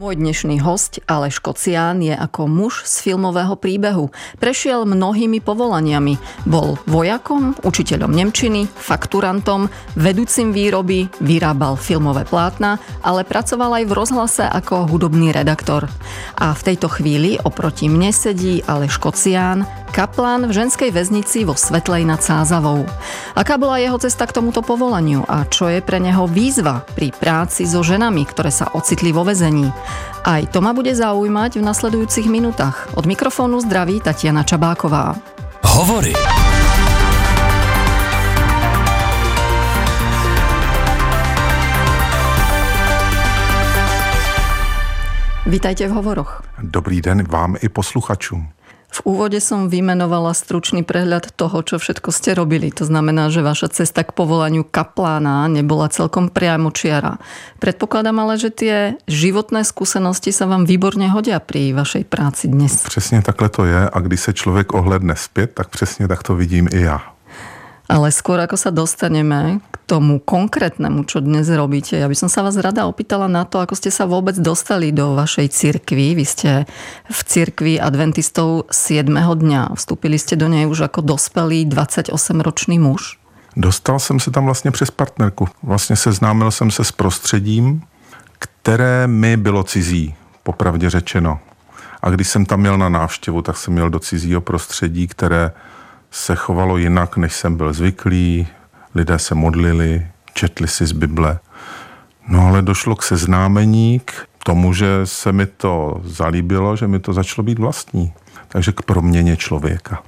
Môj dnešný host Aleš Kocián je ako muž z filmového príbehu. Prešiel mnohými povolaniami. Bol vojakom, učiteľom Nemčiny, fakturantom, vedúcim výroby, vyrábal filmové plátna, ale pracoval aj v rozhlase ako hudobný redaktor. A v tejto chvíli oproti mne sedí Aleš Kocián, kaplán v ženskej väznici vo Svetlej nad Sázavou. Aká bola jeho cesta k tomuto povolaniu a čo je pre neho výzva pri práci so ženami, ktoré sa ocitli vo väzení? Aj to ma bude zaujímať v nasledujúcich minutách. Od mikrofónu zdraví Tatiana Čabáková. Hovory. Vítajte v hovoroch. Dobrý den vám i posluchačům. V úvode som vymenovala stručný prehľad toho, čo všetko ste robili. To znamená, že vaša cesta k povolaniu kaplána nebola celkom priamo čiara. Predpokladám ale, že tie životné skúsenosti sa vám výborne hodia pri vašej práci dnes. Přesně takhle to je a když se člověk ohledne zpět, tak přesně tak to vidím i já. Ale skôr ako sa dostaneme k tomu konkrétnemu, čo dnes robíte, ja by som sa vás rada opýtala na to, ako ste sa vôbec dostali do vašej cirkvi. Vy ste v cirkvi adventistov 7. dňa. Vstúpili ste do nej už ako dospelý 28-ročný muž. Dostal jsem se tam vlastně přes partnerku. Vlastně seznámil jsem se s prostředím, které mi bylo cizí, popravdě řečeno. A když jsem tam měl na návštěvu, tak jsem měl do cizího prostředí, které se chovalo jinak, než jsem byl zvyklý. Lidé se modlili, četli si z Bible. No ale došlo k seznámení, k tomu, že se mi to zalíbilo, že mi to začalo být vlastní. Takže k proměně člověka.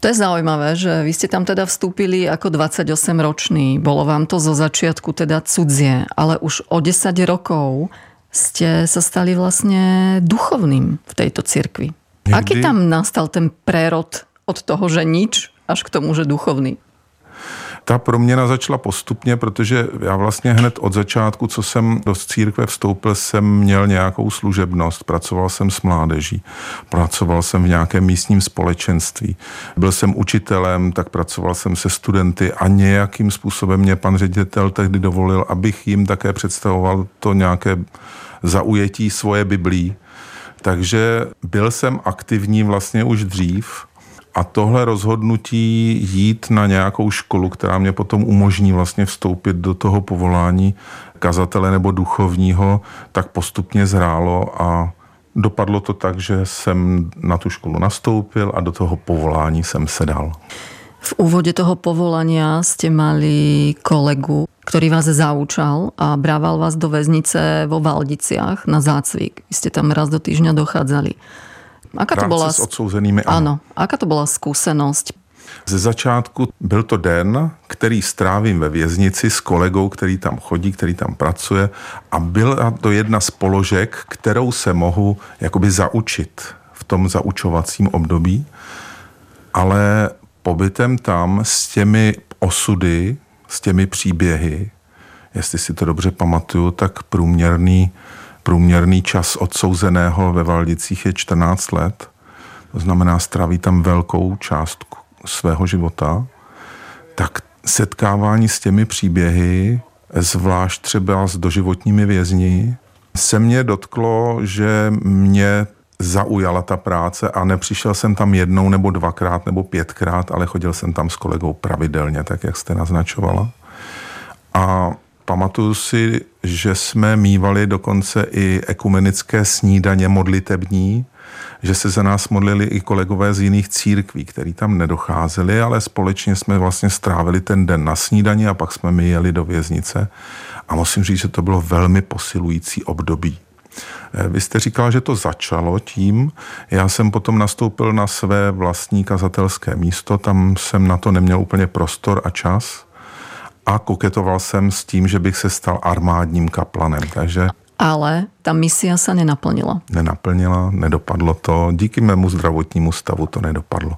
To je zaujímavé, že vy ste tam teda vstúpili ako 28-ročný. Bolo vám to zo začiatku teda cudzie, ale už o 10 rokov ste sa stali vlastne duchovným v tejto cirkvi. Niekdy... Aký tam nastal ten prerod od toho, že nič, až k tomu, že duchovný? Ta proměna začala postupně, protože já vlastně hned od začátku, co jsem do církve vstoupil, jsem měl nějakou služebnost. Pracoval jsem s mládeží, pracoval jsem v nějakém místním společenství. Byl jsem učitelem, tak pracoval jsem se studenty a nějakým způsobem mě pan ředitel tehdy dovolil, abych jim také představoval to nějaké zaujetí svoje Biblí. Takže byl jsem aktivní vlastně už dřív a tohle rozhodnutí jít na nějakou školu, která mě potom umožní vlastně vstoupit do toho povolání kazatele nebo duchovního, tak postupně zrálo a dopadlo to tak, že jsem na tu školu nastoupil a do toho povolání jsem se dal. V úvode toho povolania ste mali kolegu, ktorý vás zaučal a brával vás do väznice vo Valdiciach na zácvik. Vy tam raz do týždňa dochádzali. Aká to byla, s odsouzenými, ano. ano. Aká to byla zkušenost? Ze začátku byl to den, který strávím ve věznici s kolegou, který tam chodí, který tam pracuje a byla to jedna z položek, kterou se mohu jakoby zaučit v tom zaučovacím období, ale pobytem tam s těmi osudy, s těmi příběhy, jestli si to dobře pamatuju, tak průměrný Průměrný čas odsouzeného ve Valdicích je 14 let. To znamená, stráví tam velkou část svého života. Tak setkávání s těmi příběhy, zvlášť třeba s doživotními vězni, se mě dotklo, že mě zaujala ta práce a nepřišel jsem tam jednou nebo dvakrát nebo pětkrát, ale chodil jsem tam s kolegou pravidelně, tak jak jste naznačovala. A Pamatuju si, že jsme mývali dokonce i ekumenické snídaně modlitební, že se za nás modlili i kolegové z jiných církví, který tam nedocházeli, ale společně jsme vlastně strávili ten den na snídaní a pak jsme my jeli do věznice. A musím říct, že to bylo velmi posilující období. Eh, vy jste říkal, že to začalo tím. Já jsem potom nastoupil na své vlastní kazatelské místo, tam jsem na to neměl úplně prostor a čas a koketoval jsem s tím, že bych se stal armádním kaplanem. Takže ale ta misia se nenaplnila. Nenaplnila, nedopadlo to. Díky mému zdravotnímu stavu to nedopadlo.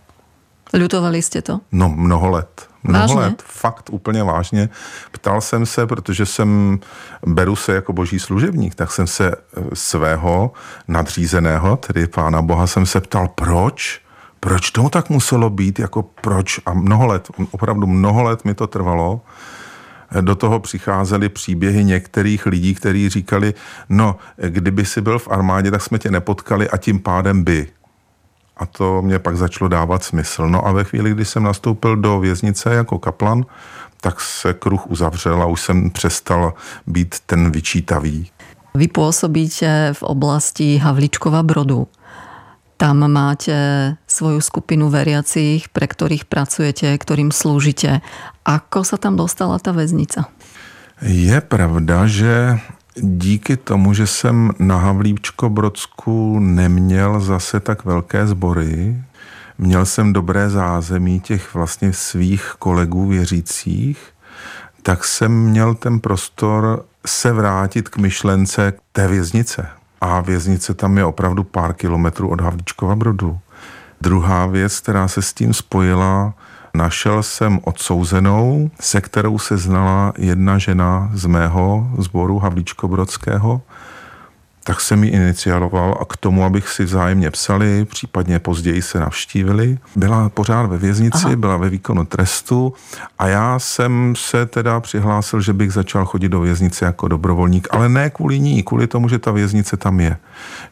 Lutovali jste to? No, mnoho let. Mnoho vážně? let, fakt úplně vážně. Ptal jsem se, protože jsem, beru se jako boží služebník, tak jsem se eh, svého nadřízeného, tedy pána Boha, jsem se ptal, proč? Proč tomu tak muselo být? Jako proč? A mnoho let, opravdu mnoho let mi to trvalo do toho přicházely příběhy některých lidí, kteří říkali, no, kdyby si byl v armádě, tak jsme tě nepotkali a tím pádem by. A to mě pak začalo dávat smysl. No a ve chvíli, kdy jsem nastoupil do věznice jako kaplan, tak se kruh uzavřel a už jsem přestal být ten vyčítavý. Vy pôsobíte v oblasti Havličkova Brodu. Tam máte svoju skupinu veriacich, pre ktorých pracujete, ktorým slúžite. Ako sa tam dostala ta väznica? Je pravda, že díky tomu, že jsem na Havlíčko Brodsku neměl zase tak velké sbory, měl jsem dobré zázemí těch vlastně svých kolegů věřících, tak jsem měl ten prostor se vrátit k myšlence té věznice. A věznice tam je opravdu pár kilometrů od Havlíčkova Brodu. Druhá věc, která se s tím spojila, našel jsem odsouzenou, se kterou se znala jedna žena z mého sboru Havlíčko-Brodského, tak jsem ji inicialoval a k tomu, abych si vzájemně psali, případně později se navštívili. Byla pořád ve věznici, Aha. byla ve výkonu trestu a já jsem se teda přihlásil, že bych začal chodit do věznice jako dobrovolník, ale ne kvůli ní, kvůli tomu, že ta věznice tam je.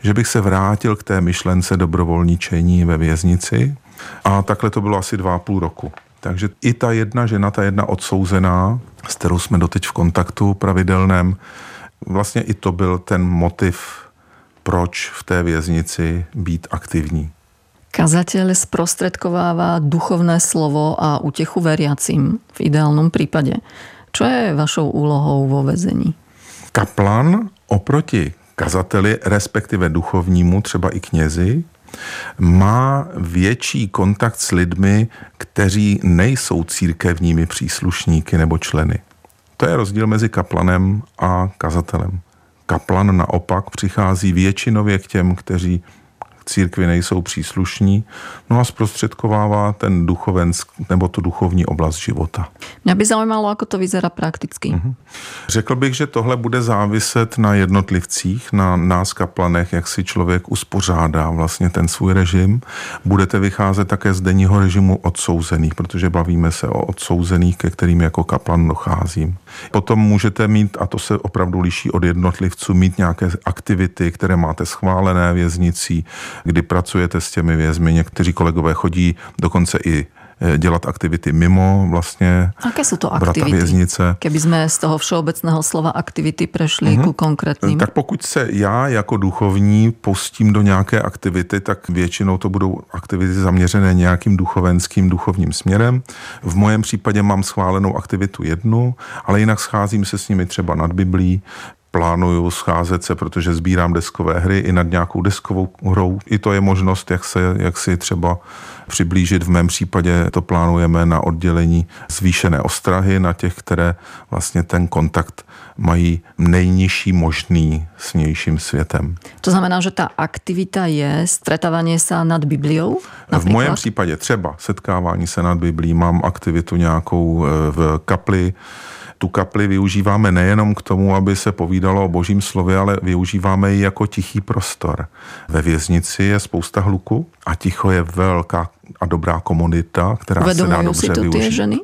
Že bych se vrátil k té myšlence dobrovolničení ve věznici a takhle to bylo asi dva a půl roku. Takže i ta jedna žena, ta jedna odsouzená, s kterou jsme doteď v kontaktu pravidelném, Vlastně i to byl ten motiv, proč v té věznici být aktivní. Kazateľ sprostredkováva duchovné slovo a útechu veriacim v ideálnom prípade. Čo je vašou úlohou vo vezení? Kaplan oproti kazateli, respektive duchovnímu, třeba i knězi, má větší kontakt s lidmi, kteří nejsou církevními příslušníky nebo členy. To je rozdíl mezi kaplanem a kazatelem. Kaplan naopak přichází většinově k těm, kteří církvi nejsou příslušní, no a zprostředkovává ten duchovensk, nebo tu duchovní oblast života. Mě by zajímalo, jak to vyzerá prakticky. Uh-huh. Řekl bych, že tohle bude záviset na jednotlivcích, na nás kaplanech, jak si člověk uspořádá vlastně ten svůj režim. Budete vycházet také z denního režimu odsouzených, protože bavíme se o odsouzených, ke kterým jako kaplan docházím. Potom můžete mít, a to se opravdu liší od jednotlivců, mít nějaké aktivity, které máte schválené věznicí, kdy pracujete s těmi vězmi. Někteří kolegové chodí dokonce i eh, dělat aktivity mimo vlastně Aké jsou to aktivity? Věznice. Keby jsme z toho všeobecného slova aktivity prešli uh-huh. ku konkrétním. Tak pokud se já jako duchovní postím do nějaké aktivity, tak většinou to budou aktivity zaměřené nějakým duchovenským duchovním směrem. V mojem případě mám schválenou aktivitu jednu, ale jinak scházím se s nimi třeba nad Biblí, plánuju scházet se, protože sbírám deskové hry i nad nějakou deskovou hrou. I to je možnost, jak, se, jak si třeba přiblížit. V mém případě to plánujeme na oddělení zvýšené ostrahy, na těch, které vlastně ten kontakt mají nejnižší možný s vnějším světem. To znamená, že ta aktivita je stretávání se nad Bibliou? Například? V mojem případě třeba setkávání se nad Biblí. Mám aktivitu nějakou eh, v kapli, tu kapli využíváme nejenom k tomu, aby se povídalo o božím slově, ale využíváme ji jako tichý prostor. Ve věznici je spousta hluku a ticho je velká a dobrá komunita, která Uvedomují se dá dobře si to využít. Ty ženy?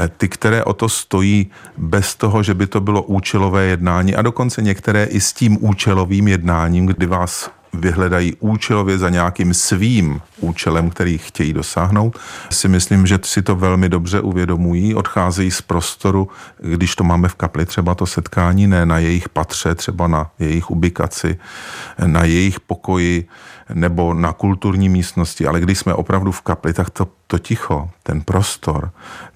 Eh, ty, které o to stojí bez toho, že by to bylo účelové jednání a dokonce některé i s tím účelovým jednáním, kdy vás vyhledají účelově za nějakým svým účelem, který chtějí dosáhnout, si myslím, že si to velmi dobře uvědomují, odcházejí z prostoru, když to máme v kapli třeba to setkání, ne na jejich patře, třeba na jejich ubikaci, na jejich pokoji nebo na kulturní místnosti, ale když jsme opravdu v kapli, tak to, to ticho, ten prostor,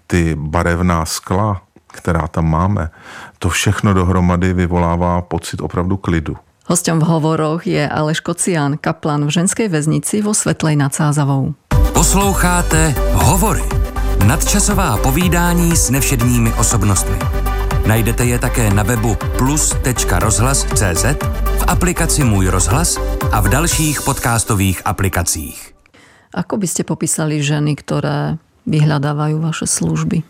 ty barevná skla, která tam máme, to všechno dohromady vyvolává pocit opravdu klidu. Hostom v hovoroch je Aleš Kocián, kaplan v ženskej väznici vo Svetlej nad Sázavou. Posloucháte Hovory. Nadčasová povídání s nevšedními osobnostmi. Najdete je také na webu plus.rozhlas.cz, v aplikaci Můj rozhlas a v dalších podcastových aplikacích. Ako byste popísali ženy, které vyhľadávajú vaše služby?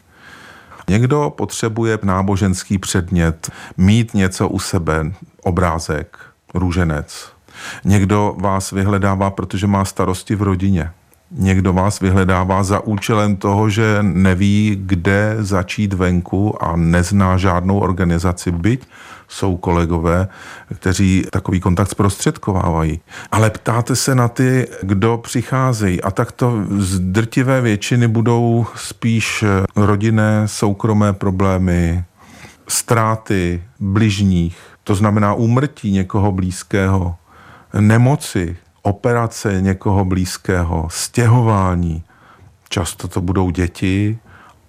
Někdo potřebuje náboženský předmět, mít něco u sebe, obrázek, růženec. Někdo vás vyhledává, protože má starosti v rodině. někdo vás vyhledává za účelem toho, že neví, kde začít venku a nezná žádnou organizaci, byť jsou kolegové, kteří takový kontakt zprostředkovávají. Ale ptáte se na ty, kdo přicházejí a tak to z drtivé většiny budou spíš rodinné, soukromé problémy, ztráty bližních, to znamená úmrtí někoho blízkého, nemoci, operace někoho blízkého, stěhování. Často to budou děti,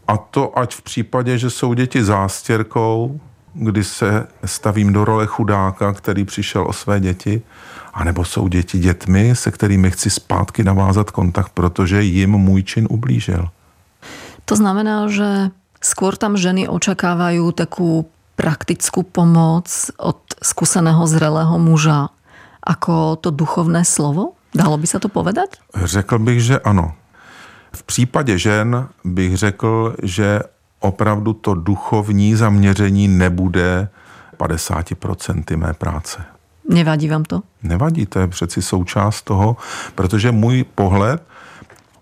a to ať v případě, že jsou děti zástěrkou, kdy se stavím do role chudáka, který přišel o své děti, anebo jsou děti dětmi, se kterými chci zpátky navázat kontakt, protože jim můj čin ublížil. To znamená, že skôr tam ženy očakávají takovou praktickú pomoc od skúseného zrelého muža ako to duchovné slovo? Dalo by se to povedať? Řekl bych, že ano. V případě žen bych řekl, že opravdu to duchovní zaměření nebude 50% mé práce. Nevadí vám to? Nevadí, to je přeci součást toho, protože můj pohled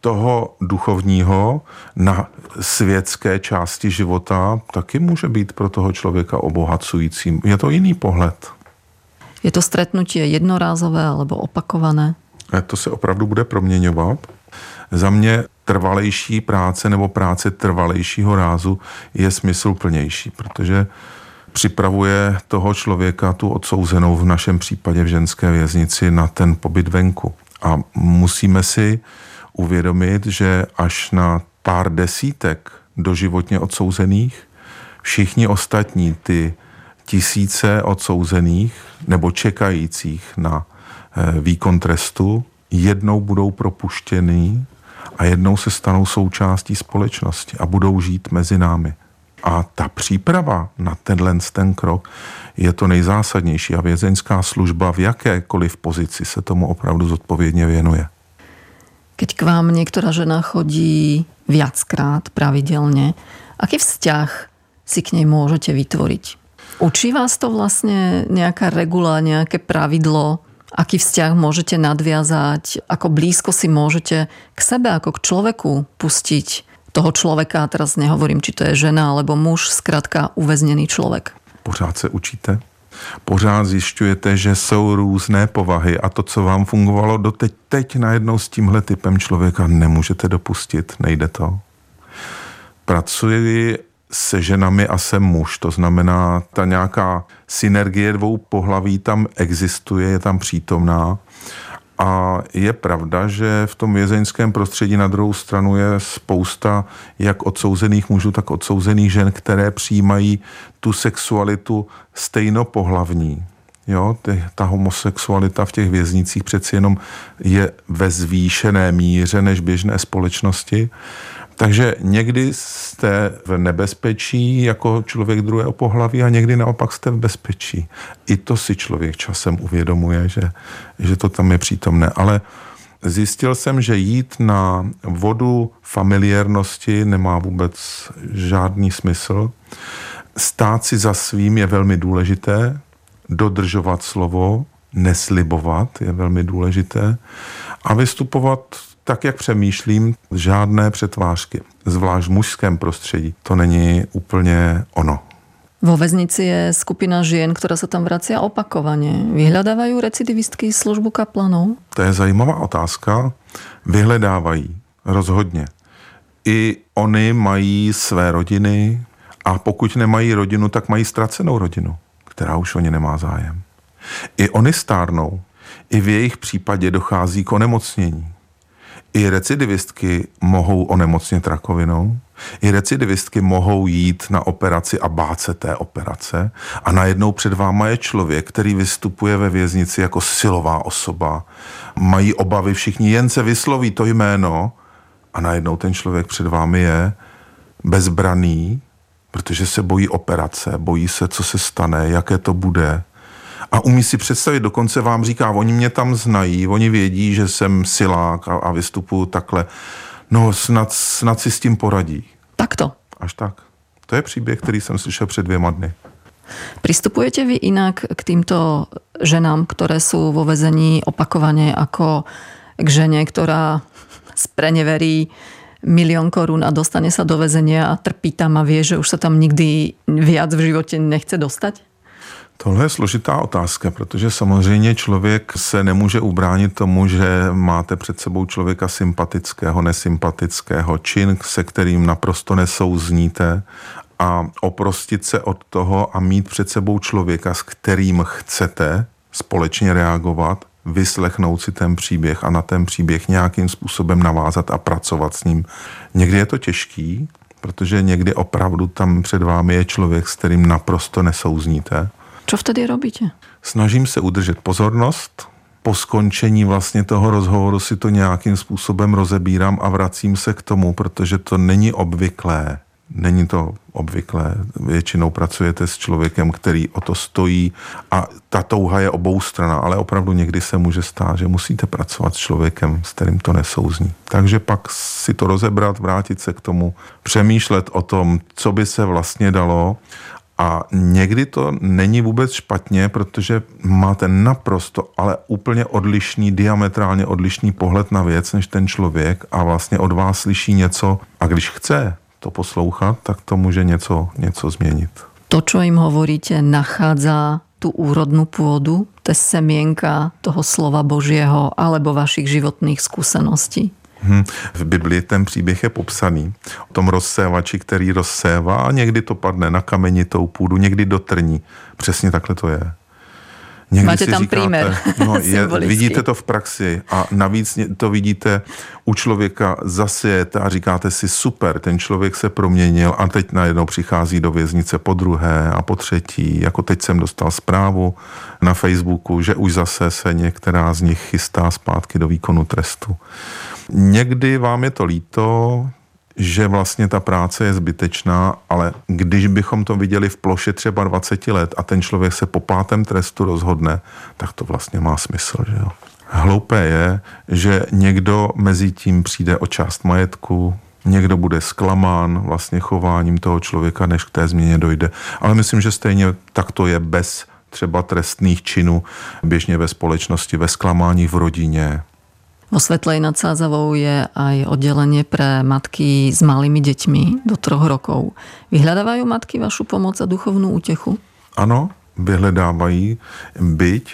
toho duchovního na světské části života taky může být pro toho člověka obohacujícím. Je to jiný pohled. Je to stretnutie jednorázové alebo opakované? To se opravdu bude proměňovat. Za mě trvalejší práce nebo práce trvalejšího rázu je smysluplnější, protože připravuje toho člověka, tu odsouzenou v našem případě v ženské věznici, na ten pobyt venku. A musíme si uvědomit, že až na pár desítek doživotně odsouzených, všichni ostatní ty tisíce odsouzených nebo čekajících na eh, výkon trestu jednou budou propuštěný a jednou se stanou součástí společnosti a budou žít mezi námi. A ta příprava na tenhle ten krok je to nejzásadnější a vězeňská služba v jakékoliv pozici se tomu opravdu zodpovědně věnuje. Keď k vám niektorá žena chodí viackrát pravidelne, aký vzťah si k nej môžete vytvoriť? Učí vás to vlastne nejaká regula, nejaké pravidlo, aký vzťah môžete nadviazať, ako blízko si môžete k sebe, ako k človeku pustiť toho človeka, a teraz nehovorím, či to je žena alebo muž, zkrátka uväznený človek. Pořád se učíte? Pořád zjišťujete, že jsou různé povahy a to, co vám fungovalo doteď, teď najednou s tímhle typem člověka nemůžete dopustit, nejde to. Pracuji se ženami a jsem muž, to znamená, ta nějaká synergie dvou pohlaví tam existuje, je tam přítomná a je pravda, že v tom vězeňském prostředí na druhou stranu je spousta jak odsouzených mužů, tak odsouzených žen, které přijímají tu sexualitu stejnopohlavní. Jo, ta homosexualita v těch věznicích přeci jenom je ve zvýšené míře než běžné společnosti. Takže někdy jste v nebezpečí jako člověk druhého pohlaví a někdy naopak jste v bezpečí. I to si člověk časem uvědomuje, že, že to tam je přítomné. Ale zjistil jsem, že jít na vodu familiérnosti nemá vůbec žádný smysl. Stát si za svým je velmi důležité, dodržovat slovo, neslibovat je velmi důležité a vystupovat tak, jak přemýšlím, žádné přetvářky, zvlášť v mužském prostředí. To není úplně ono. Vo väznici je skupina žien, ktorá sa tam vracia opakovane. Vyhľadávajú recidivistky službu kaplanov? To je zajímavá otázka. Vyhledávají, rozhodně. I oni mají své rodiny a pokud nemají rodinu, tak mají ztracenou rodinu, která už o ně nemá zájem. I oni stárnou. I v jejich případě dochází k onemocnění. I recidivistky mohou onemocnit rakovinou, i recidivistky mohou jít na operaci a bát se té operace. A najednou před váma je člověk, který vystupuje ve věznici jako silová osoba. Mají obavy všichni, jen se vysloví to jméno. A najednou ten člověk před vámi je bezbraný, protože se bojí operace, bojí se, co se stane, jaké to bude a umí si představit, dokonce vám říká, oni mě tam znají, oni vědí, že jsem silák a, a vystupuju takhle. No snad, snad si s tím poradí. Tak to. Až tak. To je příběh, který jsem slyšel před dvěma dny. Pristupujete vy inak k týmto ženám, ktoré sú vo vezení opakovaně ako k žene, ktorá spreneverí milión korún a dostane sa do väzenia a trpí tam a vie, že už sa tam nikdy viac v živote nechce dostať? Tohle je složitá otázka, protože samozřejmě člověk se nemůže ubránit tomu, že máte před sebou člověka sympatického, nesympatického, čin, se kterým naprosto nesouzníte a oprostit se od toho a mít před sebou člověka, s kterým chcete společně reagovat, vyslechnout si ten příběh a na ten příběh nějakým způsobem navázat a pracovat s ním. Někdy je to těžký, protože někdy opravdu tam před vámi je člověk, s kterým naprosto nesouzníte. Co vtedy robíte? Snažím se udržet pozornost. Po skončení vlastně toho rozhovoru si to nějakým způsobem rozebírám a vracím se k tomu, protože to není obvyklé Není to obvyklé. Většinou pracujete s člověkem, který o to stojí a ta touha je obou strana, ale opravdu někdy se může stát, že musíte pracovat s člověkem, s kterým to nesouzní. Takže pak si to rozebrat, vrátit se k tomu, přemýšlet o tom, co by se vlastně dalo a někdy to není vůbec špatně, protože máte naprosto, ale úplně odlišný, diametrálně odlišný pohled na věc než ten člověk a vlastně od vás slyší něco a když chce, to poslouchat, tak to může něco, něco změnit. To, čo im hovoríte, nachádza tú úrodnú pôdu, to semienka toho slova Božieho alebo vašich životných skúseností? Hmm. V Biblii ten příběh je popsaný o tom rozsévači, který rozsévá a někdy to padne na kamenitou půdu, někdy do trní. Přesně takhle to je. Někdy Máte tam říkáte, příměr. No, je, vidíte to v praxi a navíc to vidíte u člověka zasijete a říkáte si super, ten člověk se proměnil a teď najednou přichází do věznice po druhé a po třetí. Jako teď jsem dostal zprávu na Facebooku, že už zase se některá z nich chystá zpátky do výkonu trestu. Někdy vám je to líto, že vlastně ta práce je zbytečná, ale když bychom to viděli v ploše třeba 20 let a ten člověk se po pátém trestu rozhodne, tak to vlastně má smysl, že jo. Hloupé je, že někdo mezi tím přijde o část majetku, někdo bude zklamán vlastně chováním toho člověka, než k té změně dojde. Ale myslím, že stejně tak to je bez třeba trestných činů běžně ve společnosti, ve zklamání v rodině, Vo Svetlej nad Sázavou je aj oddelenie pre matky s malými deťmi do troch rokov. Vyhľadávajú matky vašu pomoc a duchovnú útechu? Ano, vyhledávají, byť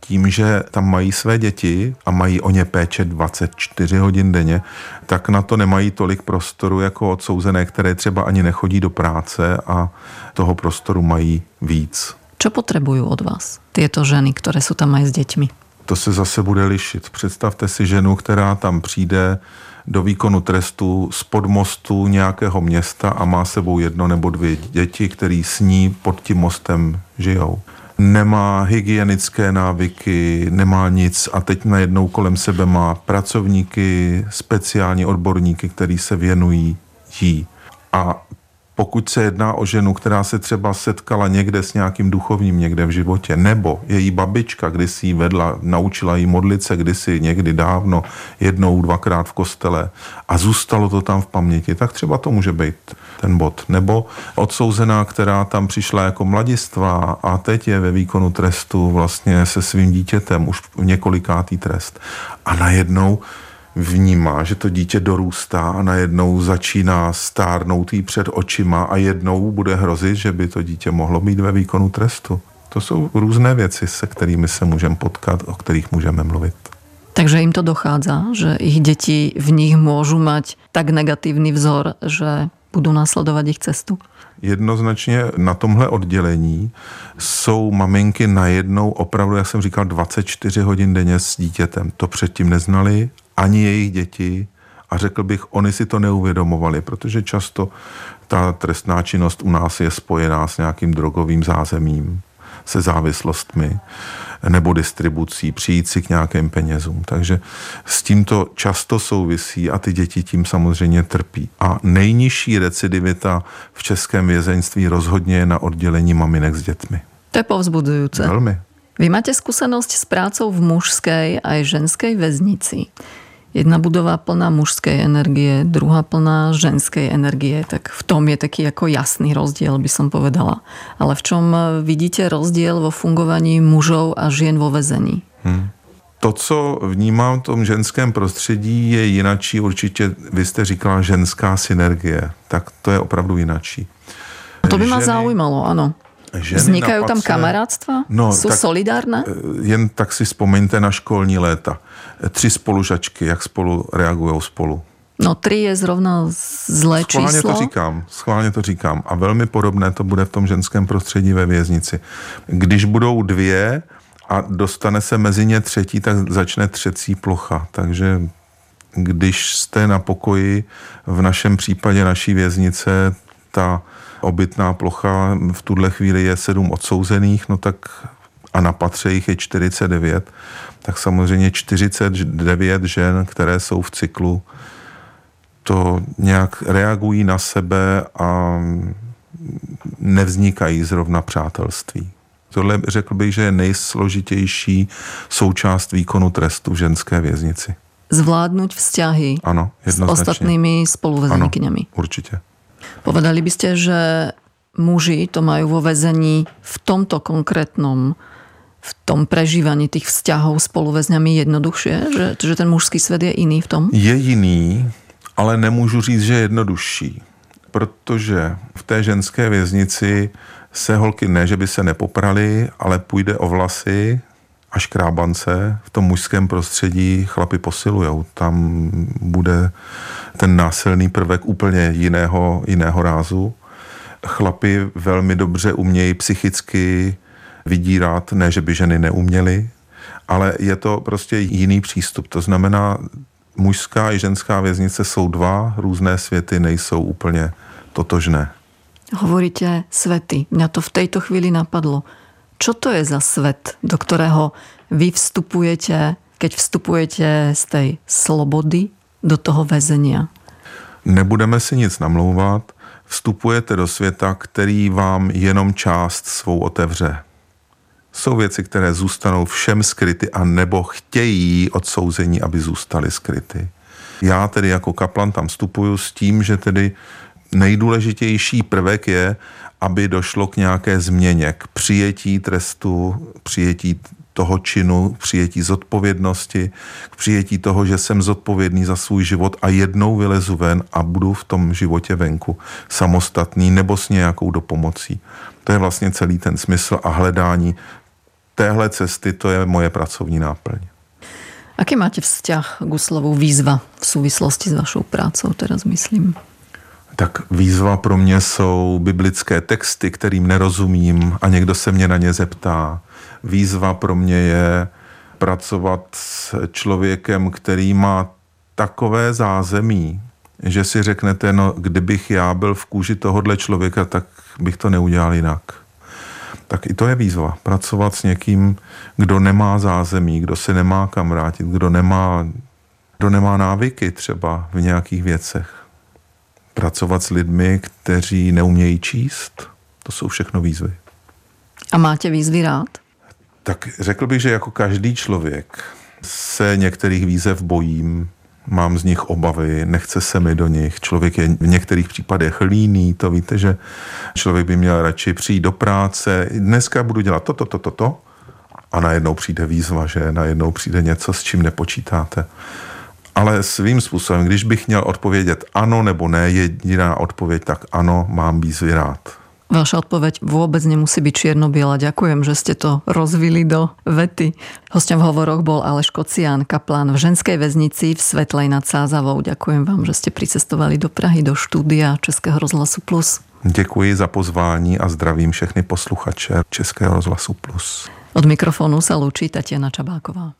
tím, že tam mají své děti a mají o ně péče 24 hodin denně, tak na to nemají tolik prostoru jako odsouzené, které třeba ani nechodí do práce a toho prostoru mají víc. Čo potrebujú od vás tieto ženy, ktoré sú tam aj s deťmi? To se zase bude lišit. Představte si ženu, která tam přijde do výkonu trestu z podmostu nějakého města a má sebou jedno nebo dvě děti, který s ní pod tím mostem žijou. Nemá hygienické návyky, nemá nic a teď najednou kolem sebe má pracovníky, speciální odborníky, který se věnují jí. A pokud se jedná o ženu, která se třeba setkala někde s nějakým duchovním někde v životě, nebo její babička kdysi jí vedla, naučila jí modlit se kdysi někdy dávno, jednou, dvakrát v kostele a zůstalo to tam v paměti, tak třeba to může být ten bod. Nebo odsouzená, která tam přišla jako mladistva a teď je ve výkonu trestu vlastně se svým dítětem, už několikátý trest. A najednou vnímá, že to dítě dorůstá a najednou začíná stárnout jí před očima a jednou bude hrozit, že by to dítě mohlo být ve výkonu trestu. To jsou různé věci, se kterými se můžeme potkat, o kterých můžeme mluvit. Takže jim to dochádza, že ich děti v nich můžou mať tak negativní vzor, že budou následovat jejich cestu? Jednoznačně na tomhle oddělení jsou maminky najednou opravdu, jak jsem říkal, 24 hodin denně s dítětem. To předtím neznali ani jejich děti a řekl bych, oni si to neuvědomovali, protože často ta trestná činnost u nás je spojená s nějakým drogovým zázemím, se závislostmi nebo distribucí, přijít si k nějakým penězům. Takže s tímto často souvisí a ty děti tím samozřejmě trpí. A nejnižší recidivita v českém vězeňství rozhodně je na oddělení maminek s dětmi. To je povzbudující. Velmi. Vy máte skúsenosť s prácou v mužskej aj ženskej väznici. Jedna budova plná mužskej energie, druhá plná ženskej energie, tak v tom je taký ako jasný rozdiel, by som povedala. Ale v čom vidíte rozdiel vo fungovaní mužov a žien vo väzení? Hmm. To, co vnímám v tom ženském prostředí, je jinačí. Určitě, vy jste říkala ženská synergie, tak to je opravdu jinačí. To by ma zaujímalo, ano. Vznikají tam kamarádstva? No, Jsou tak, solidárne? Eh, jen tak si vzpomeňte na školní léta. Tři spolužačky, jak spolu reagují spolu. No tři je zrovna zlé schválně číslo. to říkám, schválně to říkám. A velmi podobné to bude v tom ženském prostředí ve věznici. Když budou dvě a dostane se mezi ně třetí, tak začne třecí plocha. Takže když jste na pokoji, v našem případě naší věznice, ta obytná plocha v tuhle chvíli je sedm odsouzených, no tak a na patře jich je 49, tak samozřejmě 49 žen, které jsou v cyklu, to nějak reagují na sebe a nevznikají zrovna přátelství. Tohle řekl bych, že je nejsložitější součást výkonu trestu v ženské věznici. Zvládnout vzťahy ano, s ostatnými spoluväzenkyňami. určitě. Povedali by ste, že muži to majú vo väzení v tomto konkrétnom v tom prežívaní tých vzťahov spoluväzňami jednoduchšie? Že, že ten mužský svět je jiný v tom? Je jiný, ale nemůžu říct, že je jednodušší. Protože v té ženské věznici se holky ne, že by se nepoprali, ale půjde o vlasy a škrábance. V tom mužském prostředí chlapi posilujou. Tam bude ten násilný prvek úplně jiného, jiného rázu. Chlapi velmi dobře umějí psychicky vydírat, ne, že by ženy neuměly, ale je to prostě jiný přístup. To znamená, mužská i ženská věznice jsou dva různé světy, nejsou úplně totožné. Hovoríte svety. Mňa to v tejto chvíli napadlo. Čo to je za svet, do ktorého vy vstupujete, keď vstupujete z tej slobody do toho väzenia? Nebudeme si nic namlouvat. Vstupujete do světa, který vám jenom část svou otevře. Jsou věci, které zůstanou všem skryty a nebo chtějí odsouzení, aby zůstaly skryty. Já tedy jako kaplan tam vstupuju s tím, že tedy nejdůležitější prvek je, aby došlo k nějaké změně, k přijetí trestu, přijetí toho činu, přijetí zodpovědnosti, k přijetí toho, že jsem zodpovědný za svůj život a jednou vylezu ven a budu v tom životě venku samostatný nebo s nějakou dopomocí. To je vlastně celý ten smysl a hledání téhle cesty, to je moje pracovní náplň. Aký máte vzťah k slovu výzva v souvislosti s vašou prácou, teraz myslím? Tak výzva pro mě jsou biblické texty, kterým nerozumím a někdo se mě na ně zeptá. Výzva pro mě je pracovat s člověkem, který má takové zázemí, že si řeknete, no kdybych já byl v kůži tohohle člověka, tak bych to neudělal jinak. Tak i to je výzva. Pracovat s někým, kdo nemá zázemí, kdo se nemá kam vrátit, kdo nemá, kdo nemá návyky třeba v nějakých věcech pracovat s lidmi, kteří neumějí číst, to jsou všechno výzvy. A máte výzvy rád? Tak řekl bych, že jako každý člověk se některých výzev bojím, mám z nich obavy, nechce se mi do nich. Člověk je v některých případech líný, to víte, že člověk by měl radši přijít do práce, dneska budu dělat toto, toto, toto a najednou přijde výzva, že najednou přijde něco, s čím nepočítáte ale svým způsobem, když bych měl odpovědět ano nebo ne, jediná odpověď, tak ano, mám výzvy rád. Vaša odpoveď vôbec nemusí byť čierno-biela. Ďakujem, že ste to rozvili do vety. Hostom v hovoroch bol Aleš Kocián, kaplán v ženskej väznici v Svetlej nad Sázavou. Ďakujem vám, že ste pricestovali do Prahy, do štúdia Českého rozhlasu Plus. Děkuji za pozvání a zdravím všechny posluchače Českého rozhlasu Plus. Od mikrofonu sa lúči Tatiana Čabáková.